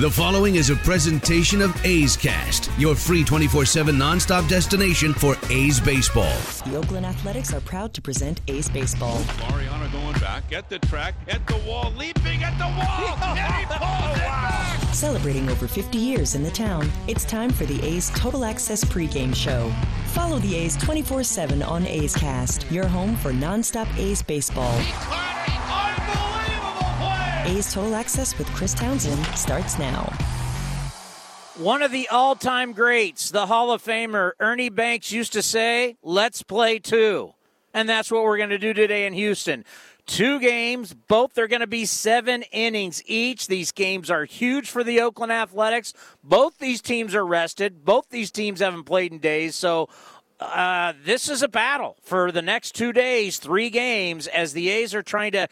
The following is a presentation of A's Cast, your free 24 7 nonstop destination for A's baseball. The Oakland Athletics are proud to present A's Baseball. Mariano going back at the track, at the wall, leaping at the wall, and he pulls it back. Celebrating over 50 years in the town, it's time for the A's Total Access pregame show. Follow the A's 24 7 on A's Cast, your home for nonstop A's baseball. Unbelievable play. A's Total Access with Chris Townsend starts now. One of the all time greats, the Hall of Famer Ernie Banks used to say, let's play two. And that's what we're going to do today in Houston. Two games, both are going to be seven innings each. These games are huge for the Oakland Athletics. Both these teams are rested. Both these teams haven't played in days. So uh, this is a battle for the next two days, three games, as the A's are trying to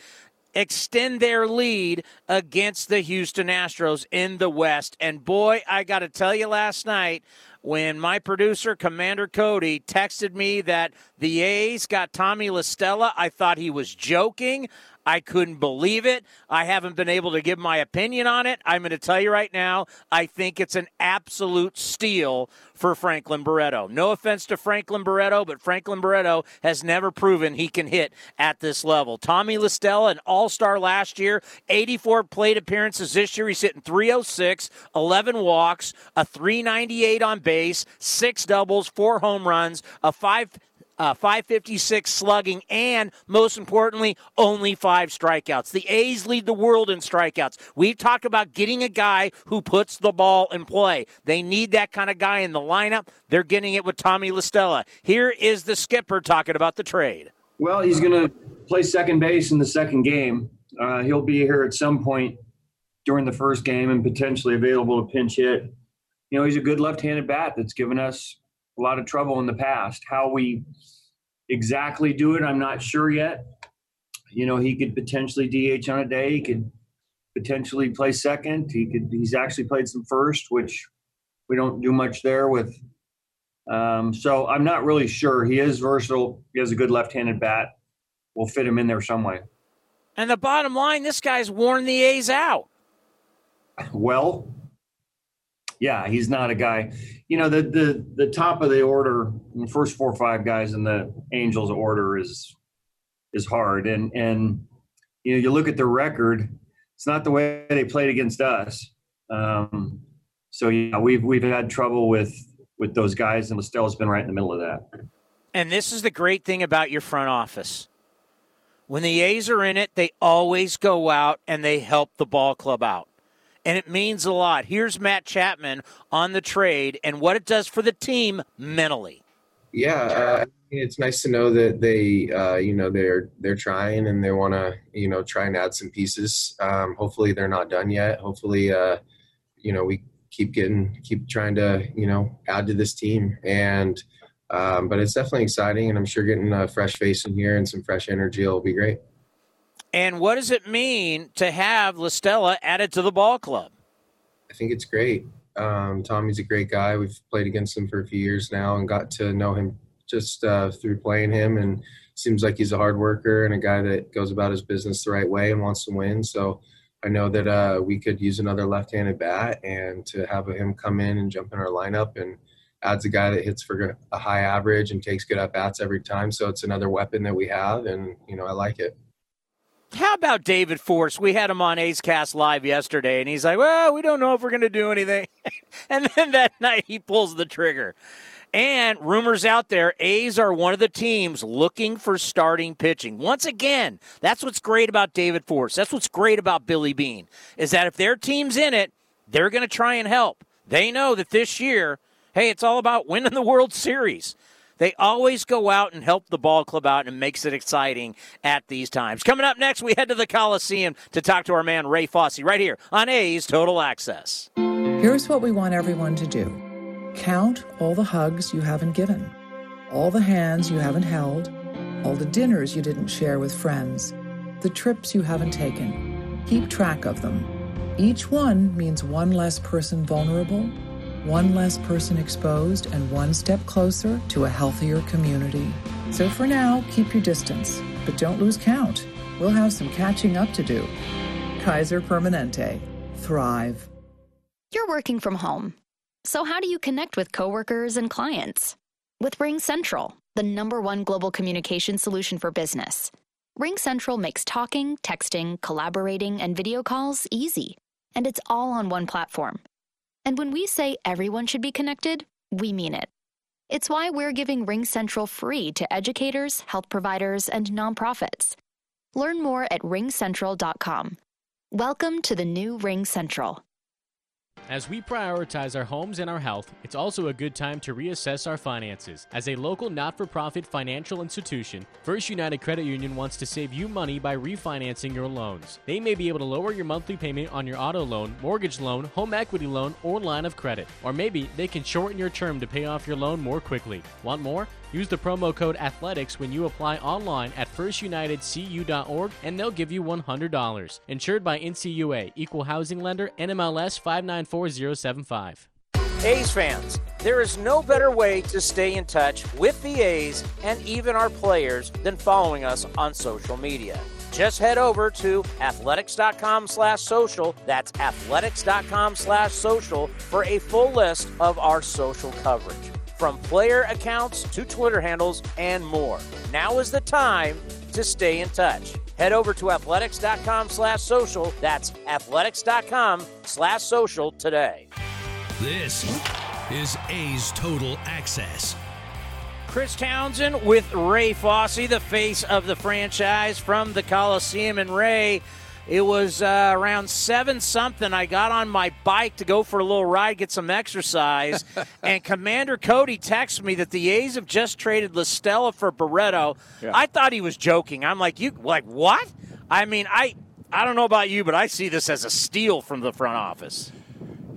extend their lead against the Houston Astros in the West. And boy, I got to tell you, last night when my producer, Commander Cody, texted me that the A's got Tommy LaStella, I thought he was joking. I couldn't believe it. I haven't been able to give my opinion on it. I'm going to tell you right now, I think it's an absolute steal for Franklin Barreto. No offense to Franklin Barreto, but Franklin Barreto has never proven he can hit at this level. Tommy La Stella, an all star last year, 84 plate appearances this year. He's hitting 306, 11 walks, a 398 on base, six doubles, four home runs, a five uh, 556 slugging, and most importantly, only five strikeouts. The A's lead the world in strikeouts. We've talked about getting a guy who puts the ball in play. They need that kind of guy in the lineup. They're getting it with Tommy La Stella. Here is the skipper talking about the trade. Well, he's going to play second base in the second game. Uh, he'll be here at some point during the first game and potentially available to pinch hit. You know, he's a good left-handed bat that's given us a lot of trouble in the past. How we exactly do it, I'm not sure yet. You know, he could potentially DH on a day. He could potentially play second. He could. He's actually played some first, which we don't do much there with. Um, so I'm not really sure. He is versatile. He has a good left-handed bat. We'll fit him in there some way. And the bottom line, this guy's worn the A's out. Well, yeah, he's not a guy. You know, the the the top of the order, the first four or five guys in the Angels order is is hard, and and you know, you look at the record. It's not the way they played against us. Um, so yeah, we've we've had trouble with with those guys, and LaStella's been right in the middle of that. And this is the great thing about your front office. When the A's are in it, they always go out and they help the ball club out. And it means a lot. Here's Matt Chapman on the trade and what it does for the team mentally. Yeah, uh, it's nice to know that they, uh, you know, they're they're trying and they want to, you know, try and add some pieces. Um, hopefully, they're not done yet. Hopefully, uh, you know, we keep getting, keep trying to, you know, add to this team. And um, but it's definitely exciting, and I'm sure getting a fresh face in here and some fresh energy will be great. And what does it mean to have La Stella added to the ball club? I think it's great. Um, Tommy's a great guy. We've played against him for a few years now and got to know him just uh, through playing him. And seems like he's a hard worker and a guy that goes about his business the right way and wants to win. So I know that uh, we could use another left-handed bat, and to have him come in and jump in our lineup and adds a guy that hits for a high average and takes good at bats every time. So it's another weapon that we have, and you know I like it. How about David Forst? We had him on A's Cast Live yesterday, and he's like, "Well, we don't know if we're going to do anything." and then that night, he pulls the trigger. And rumors out there, A's are one of the teams looking for starting pitching. Once again, that's what's great about David Forst. That's what's great about Billy Beane, is that if their team's in it, they're going to try and help. They know that this year, hey, it's all about winning the World Series. They always go out and help the ball club out and makes it exciting at these times. Coming up next, we head to the Coliseum to talk to our man Ray Fosse right here on A's Total Access. Here's what we want everyone to do count all the hugs you haven't given, all the hands you haven't held, all the dinners you didn't share with friends, the trips you haven't taken. Keep track of them. Each one means one less person vulnerable one less person exposed, and one step closer to a healthier community. So for now, keep your distance, but don't lose count. We'll have some catching up to do. Kaiser Permanente. Thrive. You're working from home. So how do you connect with coworkers and clients? With RingCentral, the number one global communication solution for business. RingCentral makes talking, texting, collaborating, and video calls easy. And it's all on one platform and when we say everyone should be connected, we mean it. It's why we're giving RingCentral free to educators, health providers, and nonprofits. Learn more at ringcentral.com. Welcome to the new RingCentral. As we prioritize our homes and our health, it's also a good time to reassess our finances. As a local not for profit financial institution, First United Credit Union wants to save you money by refinancing your loans. They may be able to lower your monthly payment on your auto loan, mortgage loan, home equity loan, or line of credit. Or maybe they can shorten your term to pay off your loan more quickly. Want more? Use the promo code ATHLETICS when you apply online at firstunitedcu.org and they'll give you $100. Insured by NCUA, Equal Housing Lender, NMLS 594075. A's fans, there is no better way to stay in touch with the A's and even our players than following us on social media. Just head over to athletics.com slash social. That's athletics.com slash social for a full list of our social coverage from player accounts to Twitter handles and more. Now is the time to stay in touch. Head over to athletics.com slash social. That's athletics.com slash social today. This is A's Total Access. Chris Townsend with Ray Fosse, the face of the franchise from the Coliseum. And Ray, it was uh, around seven something. I got on my bike to go for a little ride, get some exercise, and Commander Cody texted me that the A's have just traded La Stella for Barreto. Yeah. I thought he was joking. I'm like, you like what? I mean, I I don't know about you, but I see this as a steal from the front office.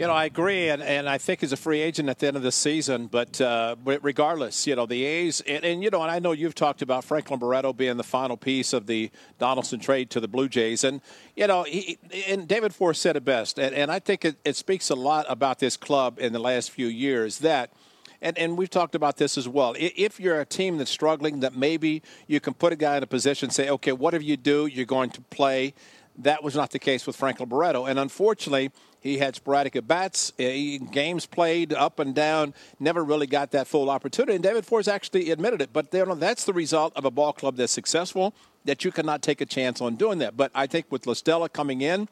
You know, I agree, and, and I think he's a free agent at the end of the season. But, uh, regardless, you know, the A's, and, and, you know, and I know you've talked about Franklin Barreto being the final piece of the Donaldson trade to the Blue Jays. And, you know, he, and David Forst said it best, and, and I think it, it speaks a lot about this club in the last few years that – and, and we've talked about this as well. If you're a team that's struggling, that maybe you can put a guy in a position, say, okay, whatever you do, you're going to play. That was not the case with Franklin Barreto. And unfortunately, he had sporadic at bats, eh, games played up and down, never really got that full opportunity. And David Forst actually admitted it. But that's the result of a ball club that's successful, that you cannot take a chance on doing that. But I think with La Stella coming in,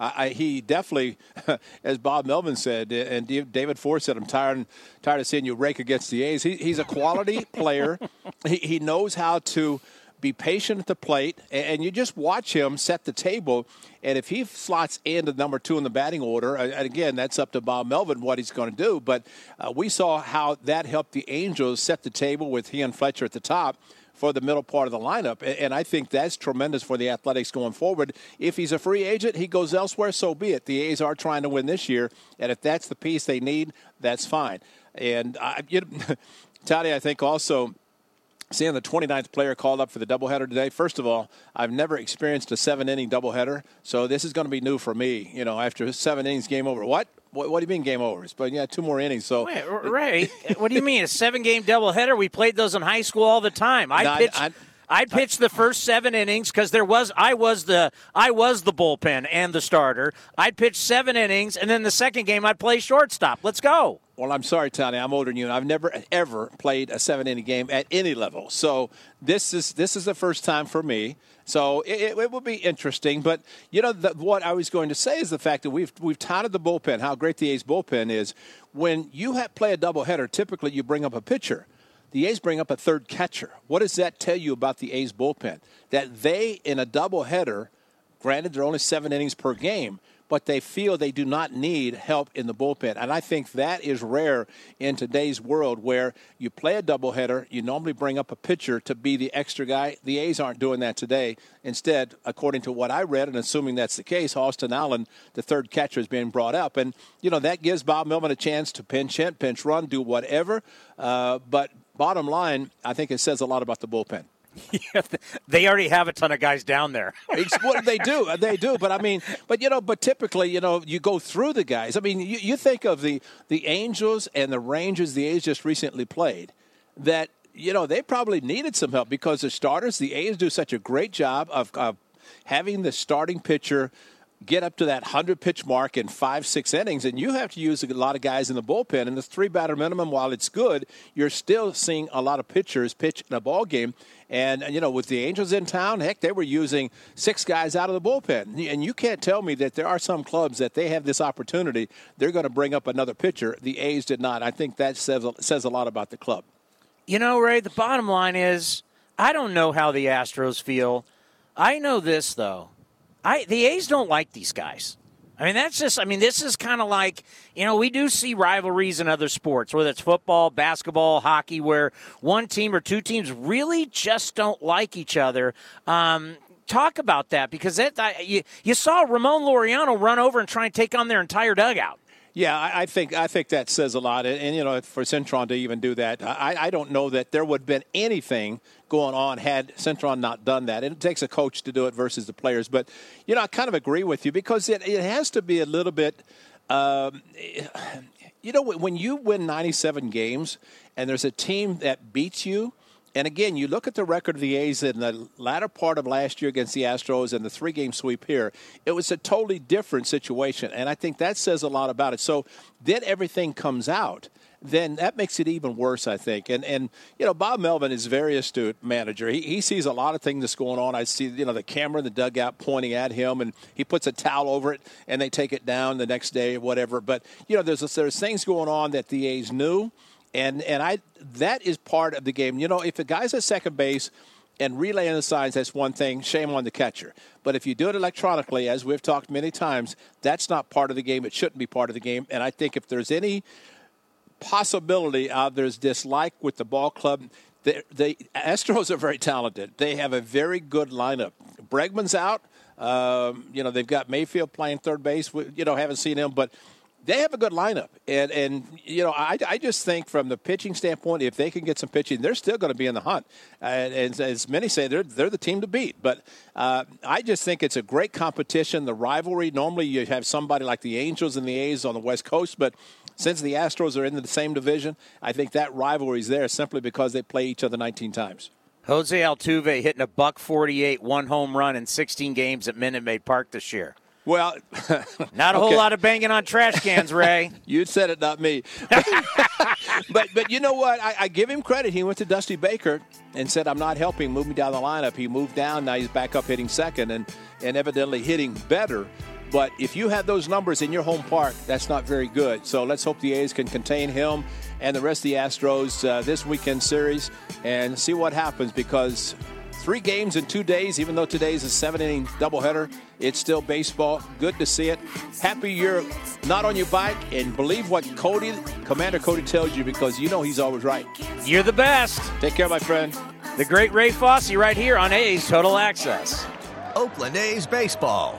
I, he definitely, as Bob Melvin said, eh, and David Forst said, I'm tired, tired of seeing you rake against the A's. He, he's a quality player. He, he knows how to be patient at the plate, and you just watch him set the table. And if he slots into number two in the batting order, and again, that's up to Bob Melvin what he's going to do. But uh, we saw how that helped the Angels set the table with he and Fletcher at the top for the middle part of the lineup. And I think that's tremendous for the Athletics going forward. If he's a free agent, he goes elsewhere, so be it. The A's are trying to win this year, and if that's the piece they need, that's fine. And I, you know, Toddy, I think also seeing the 29th player called up for the doubleheader today. First of all, I've never experienced a seven inning doubleheader, so this is going to be new for me. You know, after seven innings, game over. What? What, what do you mean game over? But yeah, two more innings. So Wait, Ray, what do you mean a seven game doubleheader? We played those in high school all the time. I no, pitched. I, I, I'd pitch the first seven innings because there was I was the I was the bullpen and the starter. I'd pitch seven innings, and then the second game I'd play shortstop. Let's go. Well, I'm sorry, Tony. I'm older than you, and I've never ever played a seven inning game at any level. So this is this is the first time for me. So it, it will be interesting. But you know the, what I was going to say is the fact that we've we've touted the bullpen, how great the A's bullpen is. When you have, play a doubleheader, typically you bring up a pitcher. The A's bring up a third catcher. What does that tell you about the A's bullpen? That they in a doubleheader, granted they're only seven innings per game, but they feel they do not need help in the bullpen. And I think that is rare in today's world where you play a doubleheader, you normally bring up a pitcher to be the extra guy. The A's aren't doing that today. Instead, according to what I read, and assuming that's the case, Austin Allen, the third catcher, is being brought up. And, you know, that gives Bob Melvin a chance to pinch hit, pinch run, do whatever. Uh, but bottom line, I think it says a lot about the bullpen. yeah, they already have a ton of guys down there. well, they do, uh, they do. But I mean, but you know, but typically, you know, you go through the guys. I mean, you, you think of the the Angels and the Rangers. The A's just recently played. That you know they probably needed some help because the starters, the A's do such a great job of, of having the starting pitcher get up to that 100 pitch mark in five, six innings, and you have to use a lot of guys in the bullpen. And the three batter minimum, while it's good, you're still seeing a lot of pitchers pitch in a ball game. And, you know, with the Angels in town, heck, they were using six guys out of the bullpen. And you can't tell me that there are some clubs that they have this opportunity, they're going to bring up another pitcher. The A's did not. I think that says, says a lot about the club. You know, Ray, the bottom line is I don't know how the Astros feel. I know this, though. I the A's don't like these guys. I mean, that's just, I mean, this is kind of like, you know, we do see rivalries in other sports, whether it's football, basketball, hockey, where one team or two teams really just don't like each other. Um, talk about that because that, I, you, you saw Ramon Laureano run over and try and take on their entire dugout. Yeah, I, I, think I think that says a lot, and, and, you know, for Cintron to even do that, I, I don't know that there would have been anything going on had Cintron not done that. And it takes a coach to do it versus the players, but you know, I kind of agree with you because it, it has to be a little bit. Um, you know, when you win 97 games and there's a team that beats you, and again, you look at the record of the A's in the latter part of last year against the Astros and the three game sweep here. It was a totally different situation. And I think that says a lot about it. So then everything comes out. Then that makes it even worse, I think. And and you know, Bob Melvin is a very astute manager. He, he sees a lot of things that's going on. I see you know the camera in the dugout pointing at him, and he puts a towel over it, and they take it down the next day or whatever. But you know, there's there's things going on that the A's knew and and I that is part of the game. You know, if a guy's at second base and relaying the signs, that's one thing. Shame on the catcher. But if you do it electronically, as we've talked many times, that's not part of the game. It shouldn't be part of the game. And I think if there's any possibility of there's dislike with the ball club, the, the Astros are very talented. They have a very good lineup. Bregman's out. Um, you know, they've got Mayfield playing third base. We, you know, haven't seen him, but they have a good lineup, and and you know I, I just think from the pitching standpoint, if they can get some pitching, they're still going to be in the hunt. And, and, as many say, they're they're the team to beat. But uh, I just think it's a great competition. The rivalry. Normally, you have somebody like the Angels and the A's on the West Coast, but since the Astros are in the same division, I think that rivalry is there simply because they play each other 19 times. Jose Altuve hitting a buck 48, one home run in 16 games at Minute Maid Park this year. Well, not a whole lot of banging on trash cans, Ray. you said it, not me. but but you know what? I, I, give him credit. He went to Dusty Baker and said, "I'm not helping. Move me down the lineup." He moved down. Now he's back up hitting second, and and evidently hitting better. But if you have those numbers in your home park, that's not very good. So let's hope the A's can contain him and the rest of the Astros uh, this weekend series and see what happens because Three games in two days, even though today's a seven inning doubleheader. It's still baseball. Good to see it. Happy you're not on your bike and believe what Cody, Commander Cody tells you because you know he's always right. You're the best. Take care, my friend. The great Ray Fosse right here on A's Total Access. Oakland A's baseball.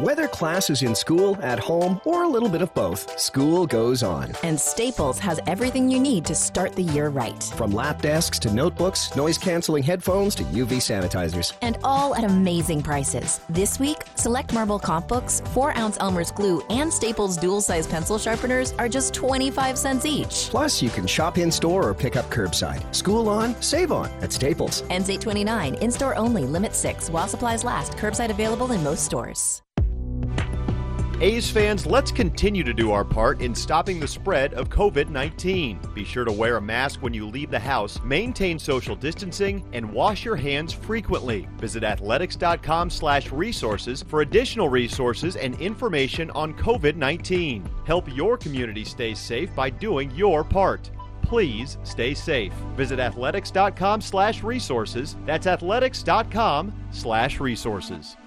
Whether class is in school, at home, or a little bit of both, school goes on. And Staples has everything you need to start the year right. From lap desks to notebooks, noise canceling headphones to UV sanitizers. And all at amazing prices. This week, select Marble comp books, 4 ounce Elmer's glue, and Staples dual size pencil sharpeners are just 25 cents each. Plus, you can shop in store or pick up curbside. School on, save on at Staples. Ends 829, in store only, limit 6, while supplies last. Curbside available in most stores. A's fans, let's continue to do our part in stopping the spread of COVID 19. Be sure to wear a mask when you leave the house, maintain social distancing, and wash your hands frequently. Visit athletics.com slash resources for additional resources and information on COVID 19. Help your community stay safe by doing your part please stay safe. Visit athletics.com slash resources. That's athletics.com slash resources.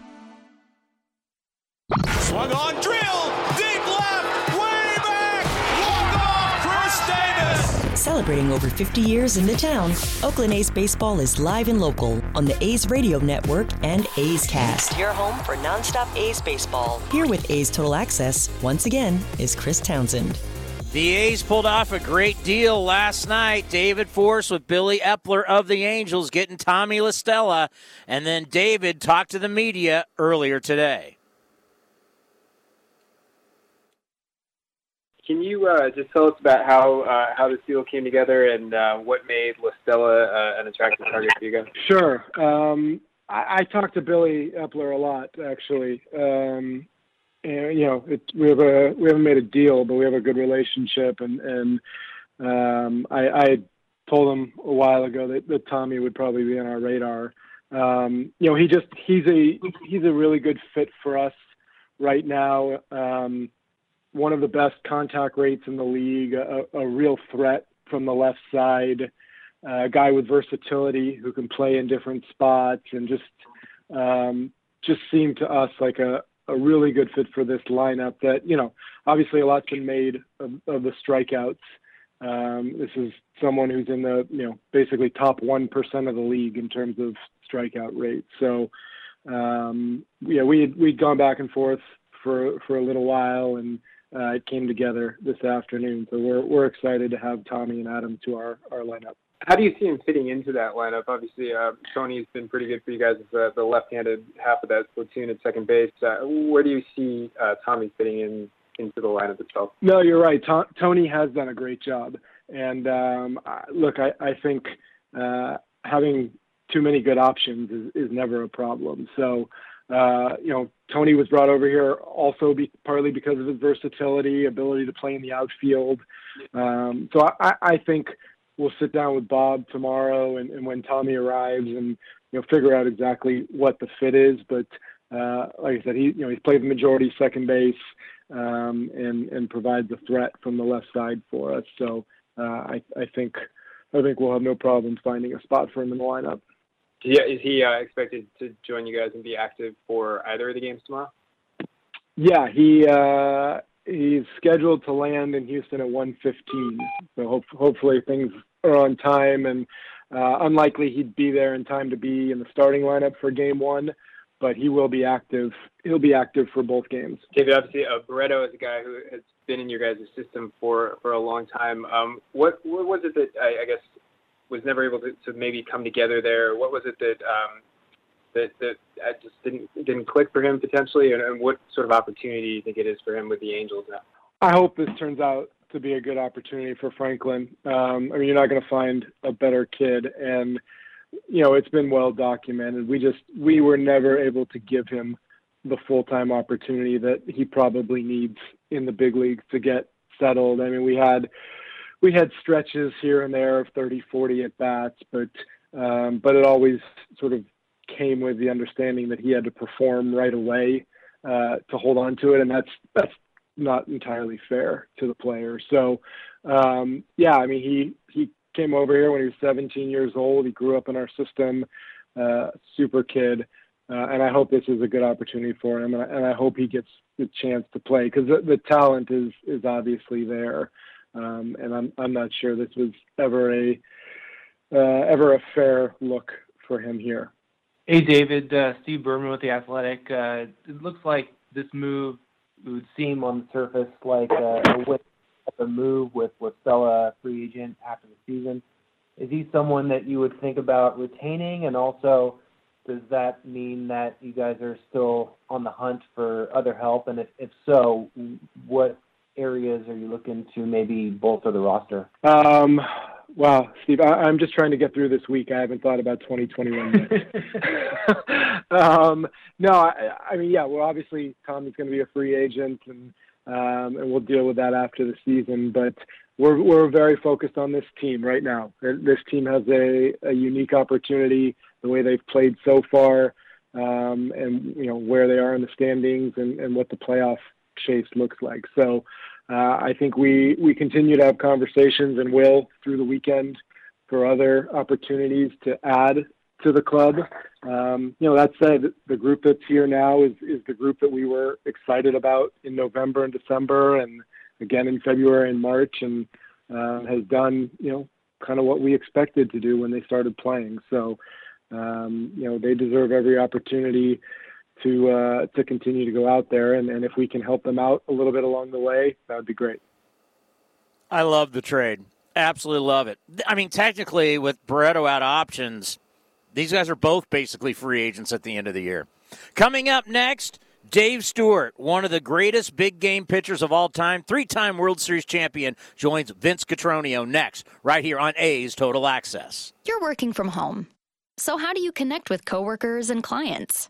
Swung on, drill, deep left, way back, walk off, Khris Davis. Celebrating over 50 years in the town, Oakland A's baseball is live and local on the A's Radio Network and A's Cast. Your home for nonstop A's baseball. Here with A's Total Access, once again, is Chris Townsend. The A's pulled off a great deal last night. David Forst with Billy Eppler of the Angels getting Tommy La Stella, and then David talked to the media earlier today. Can you uh, just tell us about how uh, how this deal came together and uh, what made La Stella uh, an attractive target for you guys? Sure. Um, I, I talked to Billy Eppler a lot, actually. Um, and you know, it, we have a we haven't made a deal, but we have a good relationship, and and um, I, I told him a while ago that, that Tommy would probably be on our radar. Um, you know, he just he's a he's a really good fit for us right now. Um, one of the best contact rates in the league, a, a real threat from the left side, a guy with versatility who can play in different spots, and just um, just seemed to us like a, a really good fit for this lineup. That you know, obviously a lot's been made of, of the strikeouts. Um, this is someone who's in the you know basically top one percent of the league in terms of strikeout rate. So um, yeah, we had, we'd gone back and forth for for a little while and uh, it came together this afternoon. So we're we're excited to have Tommy and Adam to our our lineup. How do you see him fitting into that lineup? Obviously, uh, Tony's been pretty good for you guys as the, the left-handed half of that platoon at second base. Uh, where do you see uh, Tommy fitting in into the lineup itself? No, you're right. To- Tony has done a great job, and um, look, I, I think uh, having too many good options is, is never a problem. So uh, you know, Tony was brought over here also be, partly because of his versatility, ability to play in the outfield. Um, so I, I think we'll sit down with Bob tomorrow and, and when Tommy arrives and you know figure out exactly what the fit is. But uh, like I said, he you know he's played the majority second base um, and and provides a threat from the left side for us. So uh, I I think I think we'll have no problem finding a spot for him in the lineup. Yeah, is he uh, expected to join you guys and be active for either of the games tomorrow? Yeah, he uh, he's scheduled to land in Houston at 1:15. So hope, hopefully things are on time, and uh, unlikely he'd be there in time to be in the starting lineup for Game One. But he will be active. He'll be active for both games. David, obviously, uh, Barreto is a guy who has been in your guys' system for for a long time. Um, what what was it that I, I guess was never able to, to maybe come together there? What was it that um, that that just didn't didn't click for him potentially, and, and what sort of opportunity do you think it is for him with the Angels now? I hope this turns out to be a good opportunity for Franklin. Um, I mean, you're not going to find a better kid, and you know it's been well documented. We just we were never able to give him the full time opportunity that he probably needs in the big leagues to get settled. I mean, we had we had stretches here and there of 30, 40 at bats, but um, but it always sort of came with the understanding that he had to perform right away uh, to hold on to it, and that's that's not entirely fair to the player. So, um, yeah, I mean, he he came over here when he was 17 years old. He grew up in our system, uh, super kid, uh, and I hope this is a good opportunity for him, and I, and I hope he gets the chance to play because the, the talent is is obviously there, um, and I'm I'm not sure this was ever a uh, ever a fair look for him here. Hey, David. Uh, Steve Berman with the Athletic. Uh, it looks like this move would seem on the surface like a, a, a move with Stella free agent after the season. Is he someone that you would think about retaining? And also, does that mean that you guys are still on the hunt for other help? And if, if so, what areas are you looking to maybe bolster the roster? Um, Steve, I, am just trying to get through this week. I haven't thought about 2021 yet. um, no, I, I, mean, yeah, well, obviously Tommy's going to be a free agent, and um, and we'll deal with that after the season. But we're we're very focused on this team right now. This team has a, a unique opportunity. The way they've played so far, um, and you know where they are in the standings, and, and what the playoff chase looks like. So uh, I think we we continue to have conversations and will through the weekend for other opportunities to add to the club. Um, you know, that said, the group that's here now is is the group that we were excited about in November and December, and again in February and March, and uh, has done you know kind of what we expected to do when they started playing. So, um, you know, they deserve every opportunity to uh, to continue to go out there, and, and if we can help them out a little bit along the way, that would be great. I love the trade. Absolutely love it. I mean, technically, with Barreto out options, these guys are both basically free agents at the end of the year. Coming up next, Dave Stewart, one of the greatest big game pitchers of all time, three time World Series champion, joins Vince Cotroneo next, right here on A's Total Access. You're working from home. So, how do you connect with coworkers and clients?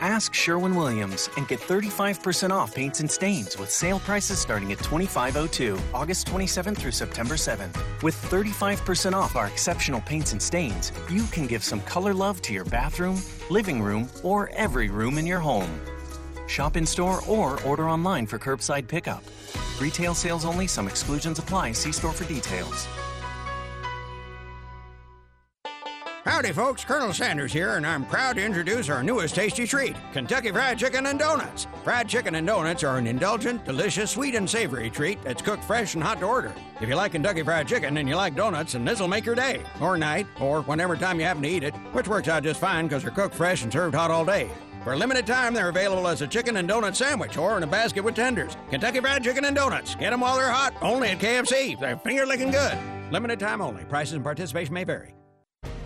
Ask Sherwin Williams and get 35% off paints and stains with sale prices starting at $25.02, August 27th through September 7th. With 35% off our exceptional paints and stains, you can give some color love to your bathroom, living room, or every room in your home. Shop in store or order online for curbside pickup. Retail sales only, some exclusions apply. See store for details. Howdy, folks. Colonel Sanders here, and I'm proud to introduce our newest tasty treat Kentucky Fried Chicken and Donuts. Fried chicken and donuts are an indulgent, delicious, sweet, and savory treat that's cooked fresh and hot to order. If you like Kentucky Fried Chicken and you like donuts, then this'll make your day, or night, or whenever time you happen to eat it, which works out just fine because they're cooked fresh and served hot all day. For a limited time, they're available as a chicken and donut sandwich or in a basket with tenders. Kentucky Fried Chicken and Donuts. Get them while they're hot, only at KFC. They're finger licking good. Limited time only. Prices and participation may vary.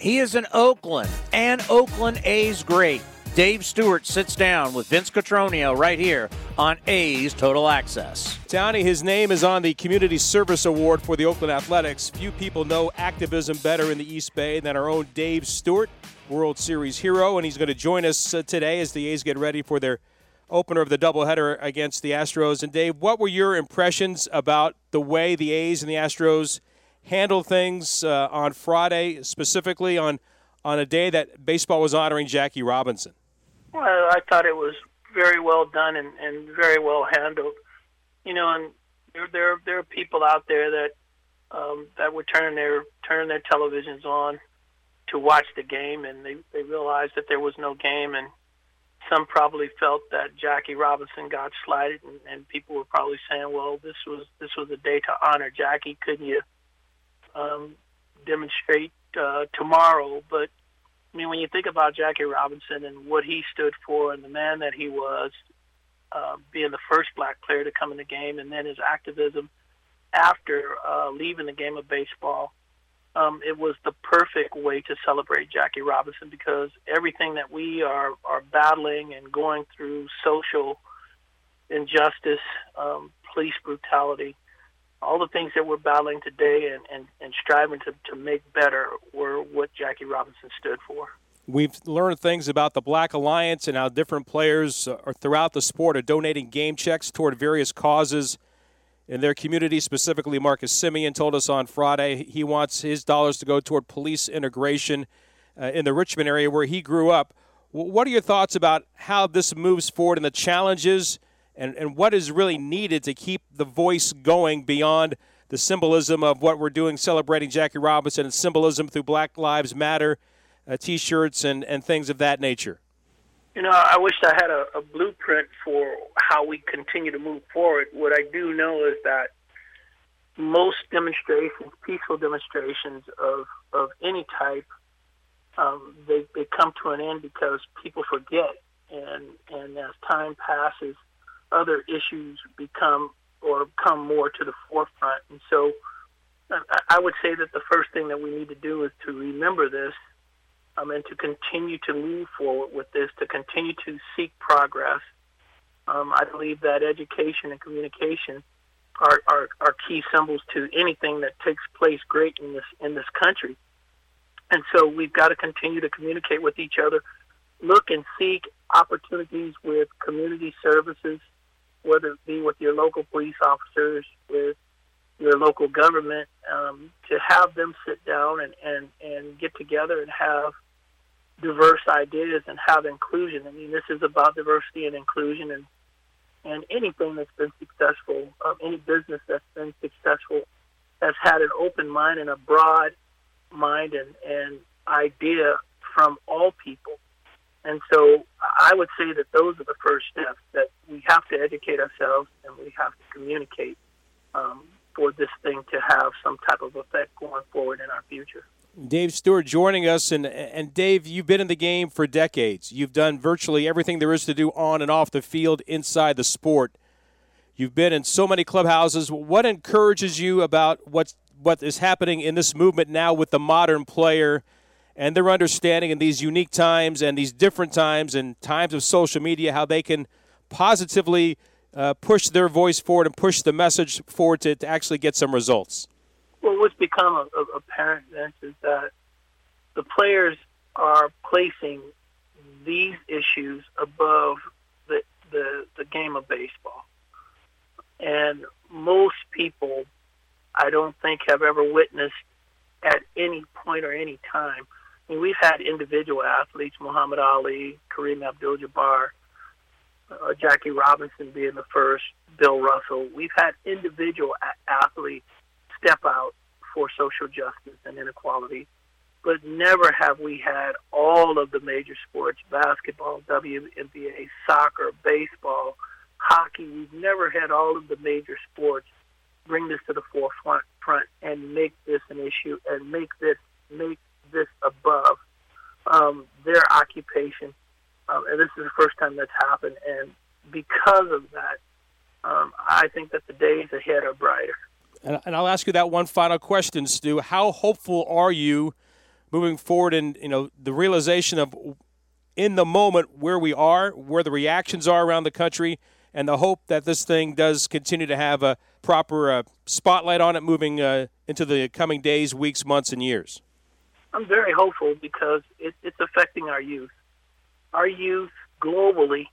He is an Oakland and Oakland A's great. Dave Stewart sits down with Vince Cotroneo right here on A's Total Access. Downey, his name is on the Community Service Award for the Oakland Athletics. Few people know activism better in the East Bay than our own Dave Stewart, World Series hero, and he's going to join us uh, today as the A's get ready for their opener of the doubleheader against the Astros. And Dave, what were your impressions about the way the A's and the Astros handled things uh, on Friday, specifically on on a day that baseball was honoring Jackie Robinson? Well, I thought it was very well done and, and very well handled. You know, and there there there are people out there that um, that were turning their turning their televisions on to watch the game, and they they realized that there was no game, and some probably felt that Jackie Robinson got slighted, and, and people were probably saying, "Well, this was this was a day to honor Jackie. Couldn't you um, demonstrate uh, tomorrow?" But I mean, when you think about Jackie Robinson and what he stood for, and the man that he was, uh, being the first black player to come in the game, and then his activism after uh, leaving the game of baseball um, it was the perfect way to celebrate Jackie Robinson because everything that we are are battling and going through social injustice, um, police brutality, all the things that we're battling today and, and, and striving to, to make better were what Jackie Robinson stood for. We've learned things about the Black Alliance and how different players throughout the sport are donating game checks toward various causes in their community. Specifically, Marcus Semien told us on Friday he wants his dollars to go toward police integration uh, in the Richmond area where he grew up. What are your thoughts about how this moves forward and the challenges and, and what is really needed to keep the voice going beyond the symbolism of what we're doing, celebrating Jackie Robinson and symbolism through Black Lives Matter uh, t shirts and, and things of that nature? You know, I wish I had a, a blueprint for how we continue to move forward. What I do know is that most demonstrations, peaceful demonstrations of of any type, um, they they come to an end because people forget, and and as time passes, other issues become or come more to the forefront. And so, I, would say that the first thing that we need to do is to remember this um, and to continue to move forward with this, to continue to seek progress. Um, I believe that education and communication are, are, are key symbols to anything that takes place great in this in this country. And so we've got to continue to communicate with each other, look and seek opportunities with community services, whether it be with your local police officers, with your local government, um, to have them sit down and, and, and get together and have diverse ideas and have inclusion. I mean, this is about diversity and inclusion, and and anything that's been successful, um, any business that's been successful, has had an open mind and a broad mind and, and idea from all people. And so I would say that those are the first steps that we have to educate ourselves and we have to communicate um, for this thing to have some type of effect going forward in our future. Dave Stewart joining us. And, and Dave, you've been in the game for decades. You've done virtually everything there is to do on and off the field inside the sport. You've been in so many clubhouses. What encourages you about what's, what is happening in this movement now with the modern player and their understanding in these unique times and these different times and times of social media, how they can positively uh, push their voice forward and push the message forward to, to actually get some results? Well, what's become apparent, Vince, is that the players are placing these issues above the, the, the game of baseball. And most people, I don't think, have ever witnessed at any point or any time. Mean, we've had individual athletes, Muhammad Ali, Kareem Abdul-Jabbar, uh, Jackie Robinson being the first, Bill Russell. We've had individual a- athletes step out for social justice and inequality, but never have we had all of the major sports basketball, WNBA, soccer, baseball, hockey. We've never had all of the major sports bring this to the forefront front and make this an issue and make this make this above um, their occupation. Um, and this is the first time that's happened. And because of that, um, I think that the days ahead are brighter. And, and I'll ask you that one final question, Stu. How hopeful are you moving forward in you know the realization of in the moment where we are, where the reactions are around the country, and the hope that this thing does continue to have a proper uh, spotlight on it moving uh, into the coming days, weeks, months, and years? I'm very hopeful because it, it's affecting our youth. Our youth globally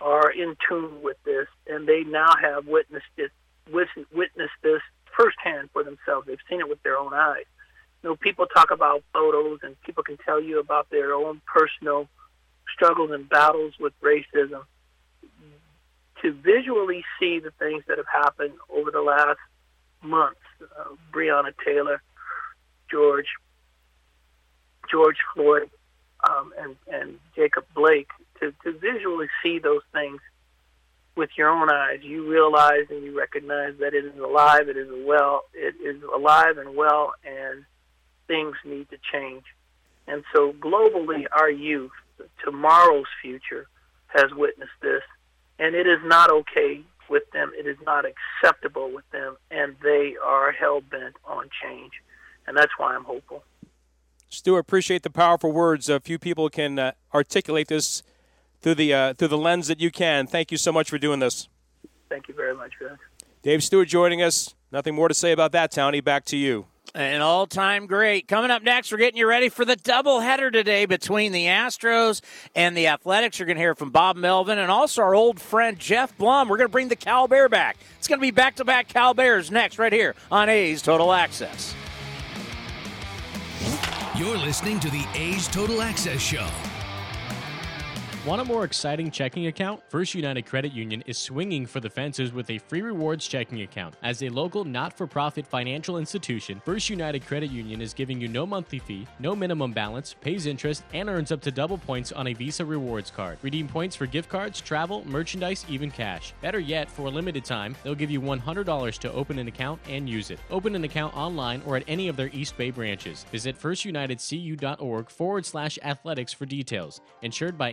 are in tune with this, and they now have witnessed it witnessed this firsthand for themselves. They've seen it with their own eyes. You know, people talk about photos, and people can tell you about their own personal struggles and battles with racism. to visually see the things that have happened over the last months. Uh, Breonna Taylor, George, George Floyd, um, and and Jacob Blake. To to visually see those things with your own eyes, you realize and you recognize that it is alive. It is well. It is alive and well, and things need to change. And so, globally, our youth, tomorrow's future, has witnessed this, and it is not okay with them. It is not acceptable with them, and they are hell bent on change. And that's why I'm hopeful. Stuart, appreciate the powerful words. A few people can uh, articulate this through the uh, through the lens that you can. Thank you so much for doing this. Thank you very much, Chris. Dave Stewart joining us. Nothing more to say about that, Townie. Back to you. An all time great. Coming up next, we're getting you ready for the doubleheader today between the Astros and the Athletics. You're going to hear from Bob Melvin and also our old friend Geoff Blum. We're going to bring the Cal Bear back. It's going to be back to back Cal Bears next, right here on A's Total Access. You're listening to the A's Total Access Show. Want a more exciting checking account? First United Credit Union is swinging for the fences with a free rewards checking account. As a local not for profit financial institution, First United Credit Union is giving you no monthly fee, no minimum balance, pays interest, and earns up to double points on a Visa rewards card. Redeem points for gift cards, travel, merchandise, even cash. Better yet, for a limited time, they'll give you $100 to open an account and use it. Open an account online or at any of their East Bay branches. Visit firstunitedcu.org forward slash athletics for details. Insured by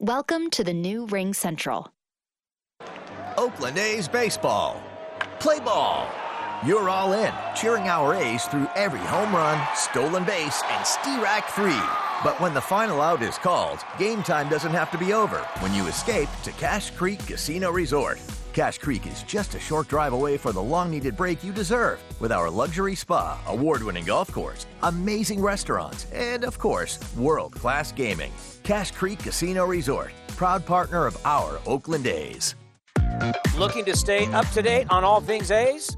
Welcome to the new RingCentral. Oakland A's baseball. Play ball. You're all in, cheering our A's through every home run, stolen base, and Steerack 3. But when the final out is called, game time doesn't have to be over when you escape to Cache Creek Casino Resort. Cache Creek is just a short drive away for the long needed break you deserve with our luxury spa, award winning golf course, amazing restaurants, and of course, world class gaming. Cache Creek Casino Resort, proud partner of our Oakland A's. Looking to stay up to date on all things A's?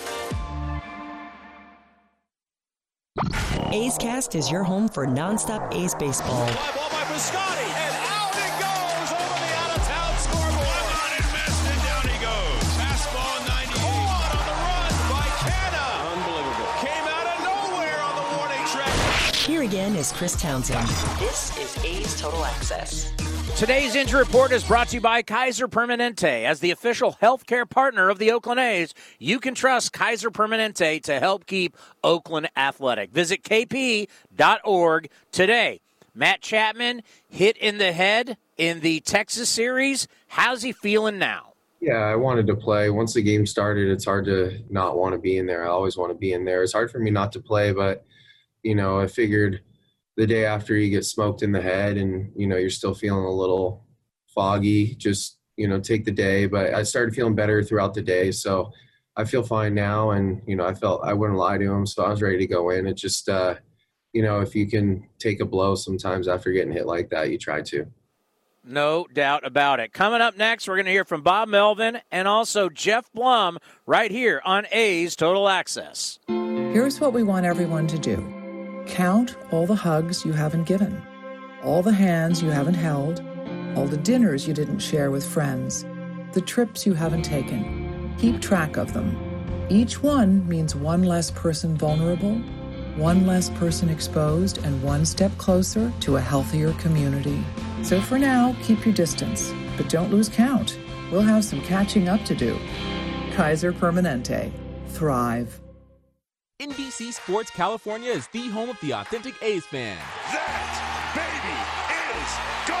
A's Cast is your home for nonstop A's baseball. Here again is Chris Townsend. This is A's Total Access. Today's injury report is brought to you by Kaiser Permanente. As the official healthcare partner of the Oakland A's, you can trust Kaiser Permanente to help keep Oakland athletic. Visit kp.org today. Matt Chapman hit in the head in the Texas series. How's he feeling now? Yeah, I wanted to play. Once the game started, it's hard to not want to be in there. I always want to be in there. It's hard for me not to play, but you know, I figured the day after you get smoked in the head and you know you're still feeling a little foggy, just you know take the day. But I started feeling better throughout the day, so I feel fine now. And you know, I felt I wouldn't lie to him, so I was ready to go in. It just uh, you know, if you can take a blow sometimes after getting hit like that, you try to. No doubt about it. Coming up next, we're going to hear from Bob Melvin and also Geoff Blum right here on A's Total Access. Here's what we want everyone to do count all the hugs you haven't given, all the hands you haven't held, all the dinners you didn't share with friends, the trips you haven't taken. Keep track of them. Each one means one less person vulnerable, one less person exposed, and one step closer to a healthier community. So for now, keep your distance, but don't lose count. We'll have some catching up to do. Kaiser Permanente. Thrive. NBC Sports California is the home of the authentic A's fan. That baby is gone.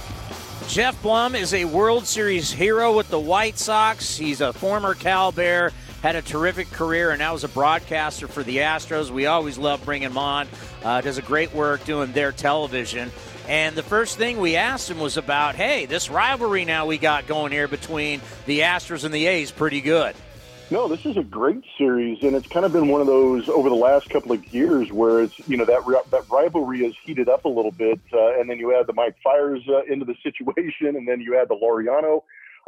Geoff Blum is a World Series hero with the White Sox. He's a former Cal Bear, had a terrific career, and now is a broadcaster for the Astros. We always love bringing him on. Uh, does a great work doing their television. And the first thing we asked him was about, hey, this rivalry now we got going here between the Astros and the A's, pretty good. No, this is a great series, and it's kind of been one of those over the last couple of years where it's you know that that rivalry has heated up a little bit, uh, and then you add the Mike Fiers uh, into the situation, and then you add the Laureano,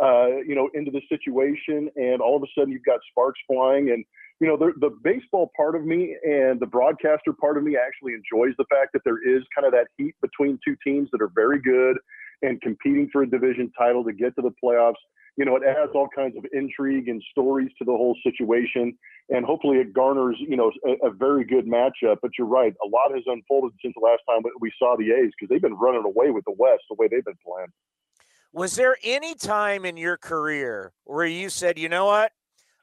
uh, you know, into the situation, and all of a sudden you've got sparks flying, and you know the the baseball part of me and the broadcaster part of me actually enjoys the fact that there is kind of that heat between two teams that are very good and competing for a division title to get to the playoffs you know, it adds all kinds of intrigue and stories to the whole situation. And hopefully it garners, you know, a, a very good matchup. But you're right. A lot has unfolded since the last time we saw the A's because they've been running away with the West the way they've been playing. Was there any time in your career where you said, you know what?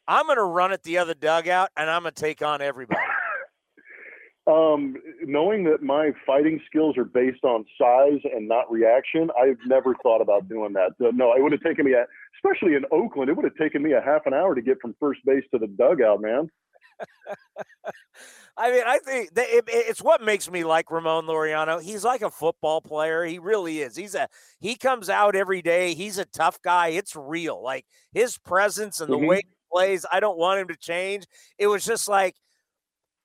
I'm going to run at the other dugout and I'm going to take on everybody? Um, knowing that my fighting skills are based on size and not reaction, I've never thought about doing that. No, it would have taken me, a, especially in Oakland, it would have taken me a half an hour to get from first base to the dugout, man. I mean, I think it, it's what makes me like Ramon Laureano. He's like a football player. He really is. He's a he comes out every day. He's a tough guy. It's real. Like his presence and the mm-hmm. way he plays. I don't want him to change. It was just like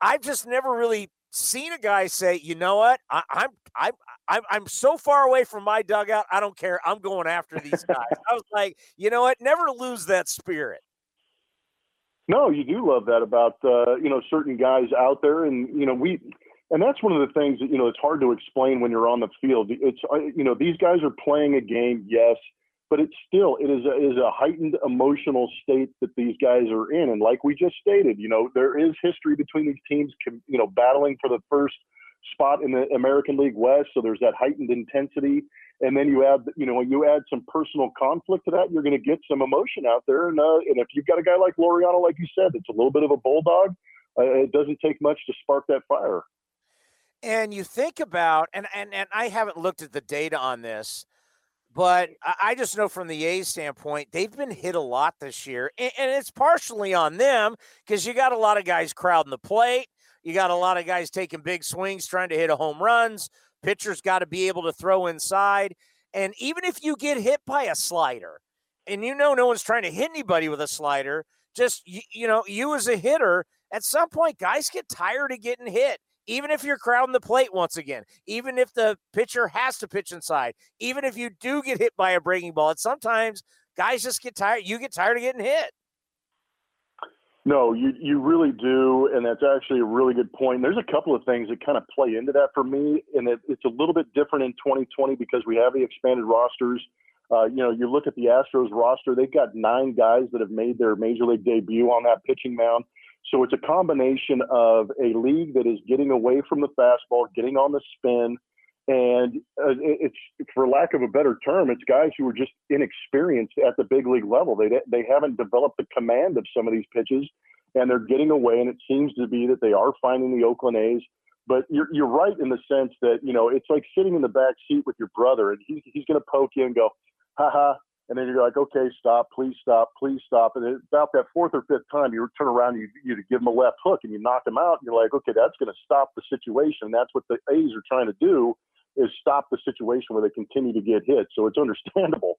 I've just never really seen a guy say, you know what, I, I'm I'm I'm I'm so far away from my dugout. I don't care. I'm going after these guys. I was like, you know what, never lose that spirit. No, you do love that about uh, you know certain guys out there, and you know we, and that's one of the things that you know it's hard to explain when you're on the field. It's uh, you know these guys are playing a game, yes, but it's still it is a, a heightened emotional state that these guys are in. And like we just stated you know there is history between these teams you know battling for the first spot in the American League West. So there's that heightened intensity. And then you add you know you add some personal conflict to that you're going to get some emotion out there. And uh, and if you've got a guy like Laureano like you said it's a little bit of a bulldog uh, it doesn't take much to spark that fire. And you think about and and and I haven't looked at the data on this but I just know from the A's standpoint, they've been hit a lot this year. And it's partially on them because you got a lot of guys crowding the plate. You got a lot of guys taking big swings, trying to hit a home runs. Pitchers got to be able to throw inside. And even if you get hit by a slider, and you know no one's trying to hit anybody with a slider, just you, you know, you as a hitter, at some point, guys get tired of getting hit even if you're crowding the plate once again, even if the pitcher has to pitch inside, even if you do get hit by a breaking ball, it's sometimes guys just get tired. You get tired of getting hit. No, you you really do, and that's actually a really good point. There's a couple of things that kind of play into that for me, and it, it's a little bit different in 2020 because we have the expanded rosters. Uh, you know, you look at the Astros roster; they've got nine guys that have made their major league debut on that pitching mound. So it's a combination of a league that is getting away from the fastball, getting on the spin, and uh, it's for lack of a better term, it's guys who are just inexperienced at the big league level. They they haven't developed the command of some of these pitches, and they're getting away. And it seems to be that they are finding the Oakland A's. But you're you're right in the sense that you know it's like sitting in the back seat with your brother, and he's he's going to poke you and go, "Ha ha, and then you're like, okay, stop, please stop, please stop. And about that fourth or fifth time, you turn around, you you give them a left hook, and you knock them out. And you're like, okay, that's going to stop the situation. That's what the A's are trying to do is stop the situation where they continue to get hit. So it's understandable.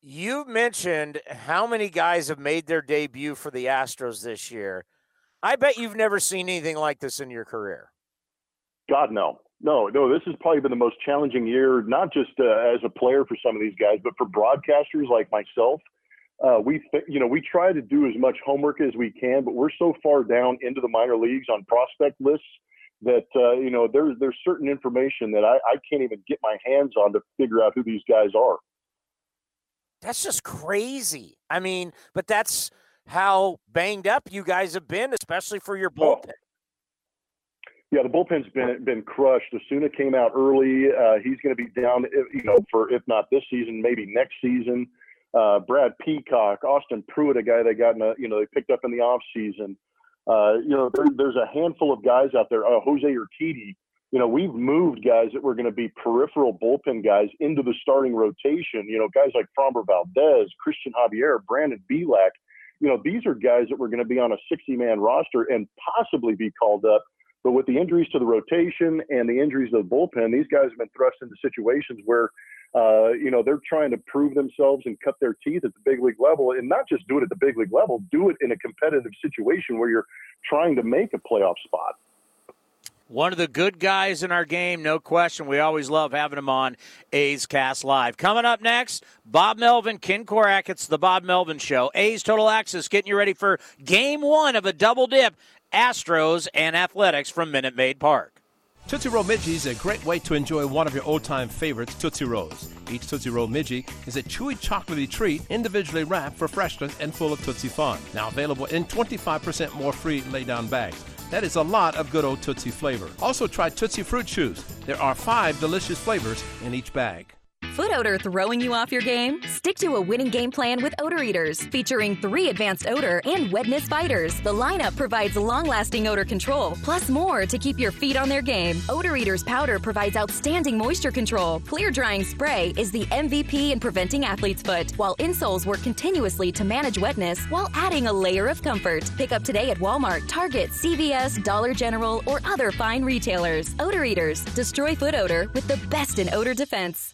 You mentioned how many guys have made their debut for the Astros this year. I bet you've never seen anything like this in your career. God, no. No, no, this has probably been the most challenging year, not just uh, as a player for some of these guys, but for broadcasters like myself. Uh, we, th- you know, we try to do as much homework as we can, but we're so far down into the minor leagues on prospect lists that uh, you know there's there's certain information that I, I can't even get my hands on to figure out who these guys are. That's just crazy. I mean, but that's how banged up you guys have been, especially for your Oh. bullpen. Yeah, the bullpen's been been crushed. Osuna came out early. Uh, he's going to be down, you know, for if not this season, maybe next season. Uh, Brad Peacock, Austin Pruitt, a guy they got in a, you know, they picked up in the off season. Uh, you know, there, there's a handful of guys out there. Uh, Jose Urquidy. You know, we've moved guys that were going to be peripheral bullpen guys into the starting rotation. You know, guys like Framber Valdez, Cristian Javier, Brandon Bielak. You know, these are guys that were going to be on a 60 man roster and possibly be called up. But with the injuries to the rotation and the injuries to the bullpen, these guys have been thrust into situations where, uh, you know, they're trying to prove themselves and cut their teeth at the big league level, and not just do it at the big league level, do it in a competitive situation where you're trying to make a playoff spot. One of the good guys in our game, no question. We always love having him on A's Cast Live. Coming up next, Bob Melvin, Ken Korach. It's the Bob Melvin Show. A's Total Access getting you ready for game one of a double dip. Astros and Athletics from Minute Maid Park. Tootsie Roll Midgie is a great way to enjoy one of your old-time favorites, Tootsie Rolls. Each Tootsie Roll Midgie is a chewy chocolatey treat individually wrapped for freshness and full of Tootsie Fun. Now available in 25% more free lay-down bags. That is a lot of good old Tootsie flavor. Also try Tootsie Fruit Chews. There are five delicious flavors in each bag. Foot odor throwing you off your game? Stick to a winning game plan with Odor Eaters, featuring three advanced odor and wetness fighters. The lineup provides long lasting odor control, plus more to keep your feet on their game. Odor Eaters powder provides outstanding moisture control. Clear drying spray is the MVP in preventing athlete's foot, while insoles work continuously to manage wetness while adding a layer of comfort. Pick up today at Walmart, Target, CVS, Dollar General, or other fine retailers. Odor Eaters destroy foot odor with the best in odor defense.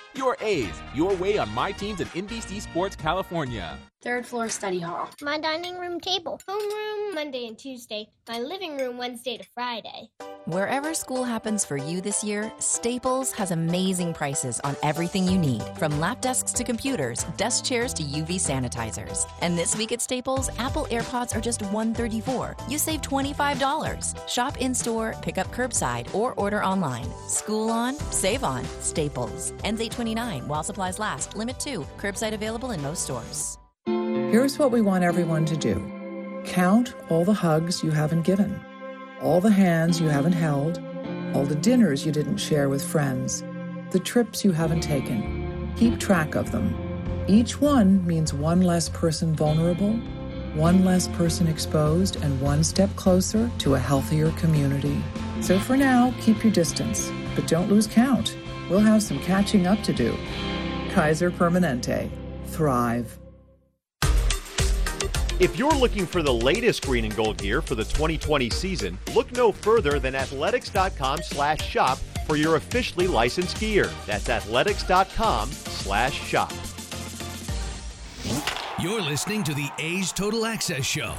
Your A's, your way on My Teams and NBC Sports California. Third floor study hall. My dining room table. Homeroom Monday and Tuesday. My living room Wednesday to Friday. Wherever school happens for you this year, Staples has amazing prices on everything you need, from lap desks to computers, desk chairs to UV sanitizers. And this week at Staples, Apple AirPods are just 134. You save $25. Shop in store, pick up curbside, or order online. School on, save on. Staples. Ends 829 while supplies last. Limit 2. Curbside available in most stores. Here's what we want everyone to do count all the hugs you haven't given, all the hands you haven't held, all the dinners you didn't share with friends, the trips you haven't taken. Keep track of them. Each one means one less person vulnerable, one less person exposed, and one step closer to a healthier community. So for now, keep your distance, but don't lose count. We'll have some catching up to do. Kaiser Permanente. Thrive. If you're looking for the latest green and gold gear for the 2020 season, look no further than athletics.com slash shop for your officially licensed gear. That's athletics.com slash shop. You're listening to the A's Total Access Show.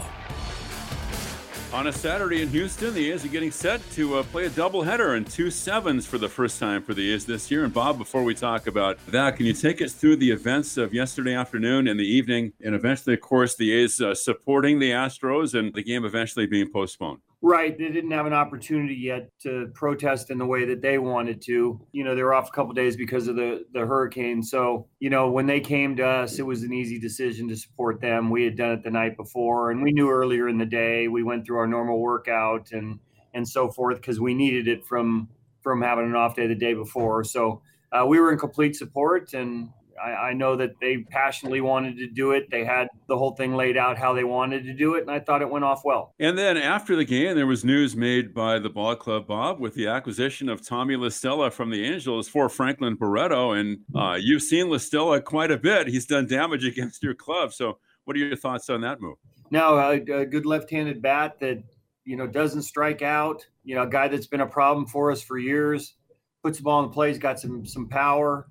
On a Saturday in Houston, the A's are getting set to uh, play a doubleheader and two sevens for the first time for the A's this year. And Bob, before we talk about that, can you take us through the events of yesterday afternoon and the evening, and eventually, of course, the A's uh, supporting the Astros and the game eventually being postponed? Right. They didn't have an opportunity yet to protest in the way that they wanted to. You know, they were off a couple days because of the the hurricane. So, you know, when they came to us, it was an easy decision to support them. We had done it the night before and we knew earlier in the day. We went through our normal workout and and so forth because we needed it from from having an off day the day before. So uh, we were in complete support, and I, I, know that they passionately wanted to do it. They had the whole thing laid out how they wanted to do it, and I thought it went off well. And then after the game, there was news made by the ball club, Bob, with the acquisition of Tommy La Stella from the Angels for Franklin Barreto. And uh, you've seen Listella quite a bit. He's done damage against your club. So, what are your thoughts on that move? No, a, a good left-handed bat that you know doesn't strike out. You know, a guy that's been a problem for us for years. Puts the ball in the play. He's got some some power.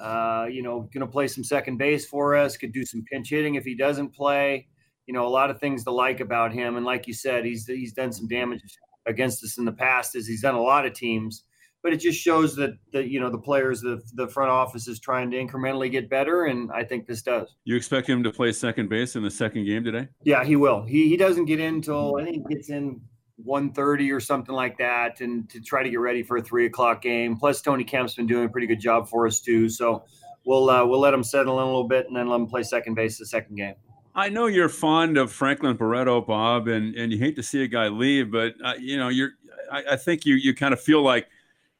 Uh, you know, going to play some second base for us. Could do some pinch hitting if he doesn't play. You know, a lot of things to like about him. And like you said, he's he's done some damage against us in the past, as he's done a lot of teams. But it just shows that that you know the players, the the front office is trying to incrementally get better, and I think this does. You expect him to play second base in the second game today? Yeah, he will. He he doesn't get in until I think he gets in 1.30 or something like that and to try to get ready for a three o'clock game plus tony kemp's been doing a pretty good job for us too so we'll uh, we'll let him settle in a little bit and then let him play second base the second game I know you're fond of Franklin Barreto, Bob, and, and you hate to see a guy leave, but uh, you know you're. I, I think you you kind of feel like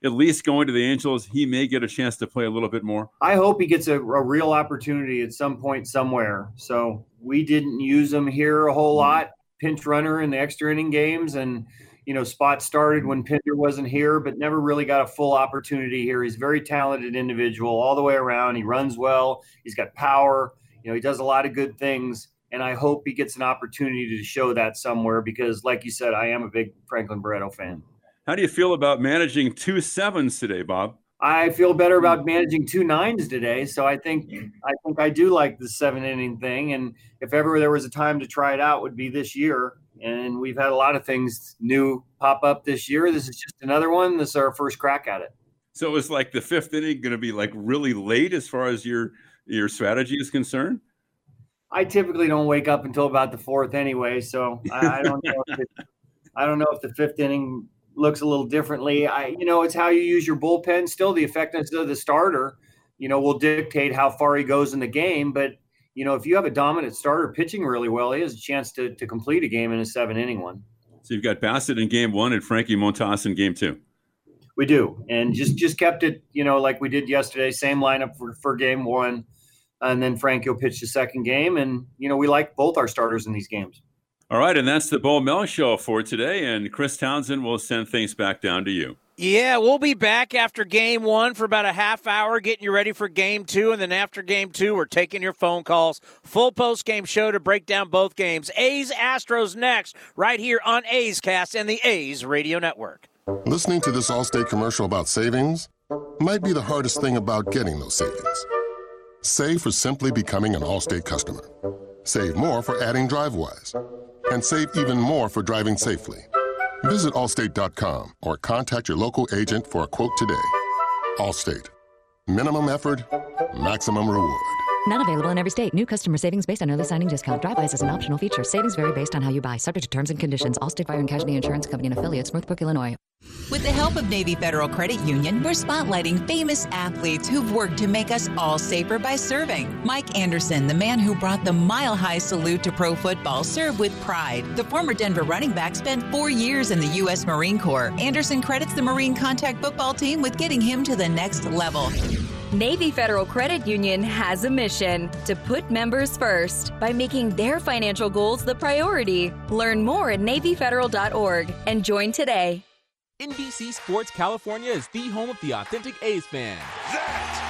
at least going to the Angels, he may get a chance to play a little bit more. I hope he gets a, a real opportunity at some point somewhere. So we didn't use him here a whole lot pinch runner in the extra inning games. And you know spot started when Pinder wasn't here but never really got a full opportunity here. He's a very talented individual all the way around. He runs well. He's got power. You know he does a lot of good things. And I hope he gets an opportunity to show that somewhere because like you said I am a big Franklin Barreto fan. How do you feel about managing two sevens today Bob I feel better hmm. about managing two nines today. So I think hmm. I think I do like the seven inning thing. And if ever there was a time to try it out, would be this year. And we've had a lot of things new pop up this year. This is just another one. This is our first crack at it. So it's like the fifth inning going to be like really late as far as your your strategy is concerned. I typically don't wake up until about the fourth anyway, so I, I don't know. If it, I don't know if the fifth inning looks a little differently. I, you know, it's how you use your bullpen. Still, the effectiveness of the starter, you know, will dictate how far he goes in the game. But you know, if you have a dominant starter pitching really well, he has a chance to to complete a game in a seven inning one. So you've got Bassitt in game one and Frankie Montas in game two. We do, and just just kept it, you know, like we did yesterday. Same lineup for, for game one, and then Frankie will pitch the second game, and you know, we like both our starters in these games. All right, and that's the Bo Mel show for today. And Chris Townsend will send things back down to you. Yeah, we'll be back after game one for about a half hour, getting you ready for game two. And then after game two, we're taking your phone calls. Full post game show to break down both games. A's Astros next, right here on A's Cast and the A's Radio Network. Listening to this Allstate commercial about savings might be the hardest thing about getting those savings. Save for simply becoming an Allstate customer. Save more for adding DriveWise and save even more for driving safely. Visit allstate.com or contact your local agent for a quote today. Allstate. Minimum effort, maximum reward. Not available in every state. New customer savings based on early signing discount. Drivewise is an optional feature. Savings vary based on how you buy. Subject to terms and conditions. Allstate Fire and Casualty Insurance Company and affiliates. Northbrook, Illinois. With the help of Navy Federal Credit Union, we're spotlighting famous athletes who've worked to make us all safer by serving. Mike Anderson, the man who brought the mile high salute to pro football, served with pride. The former Denver running back spent four years in the U.S. Marine Corps. Anderson credits the Marine contact football team with getting him to the next level. Navy Federal Credit Union has a mission to put members first by making their financial goals the priority. Learn more at NavyFederal.org and join today. NBC Sports California is the home of the authentic A's fan. That baby is gone.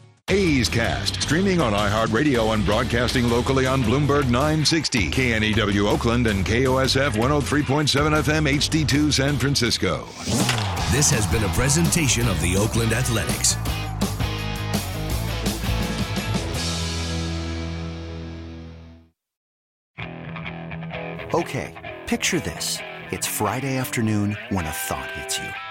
A's Cast, streaming on iHeartRadio and broadcasting locally on Bloomberg 960, KNEW Oakland, and KOSF 103.7 FM HD2 San Francisco. This has been a presentation of the Oakland Athletics. Okay, picture this. It's Friday afternoon when a thought hits you.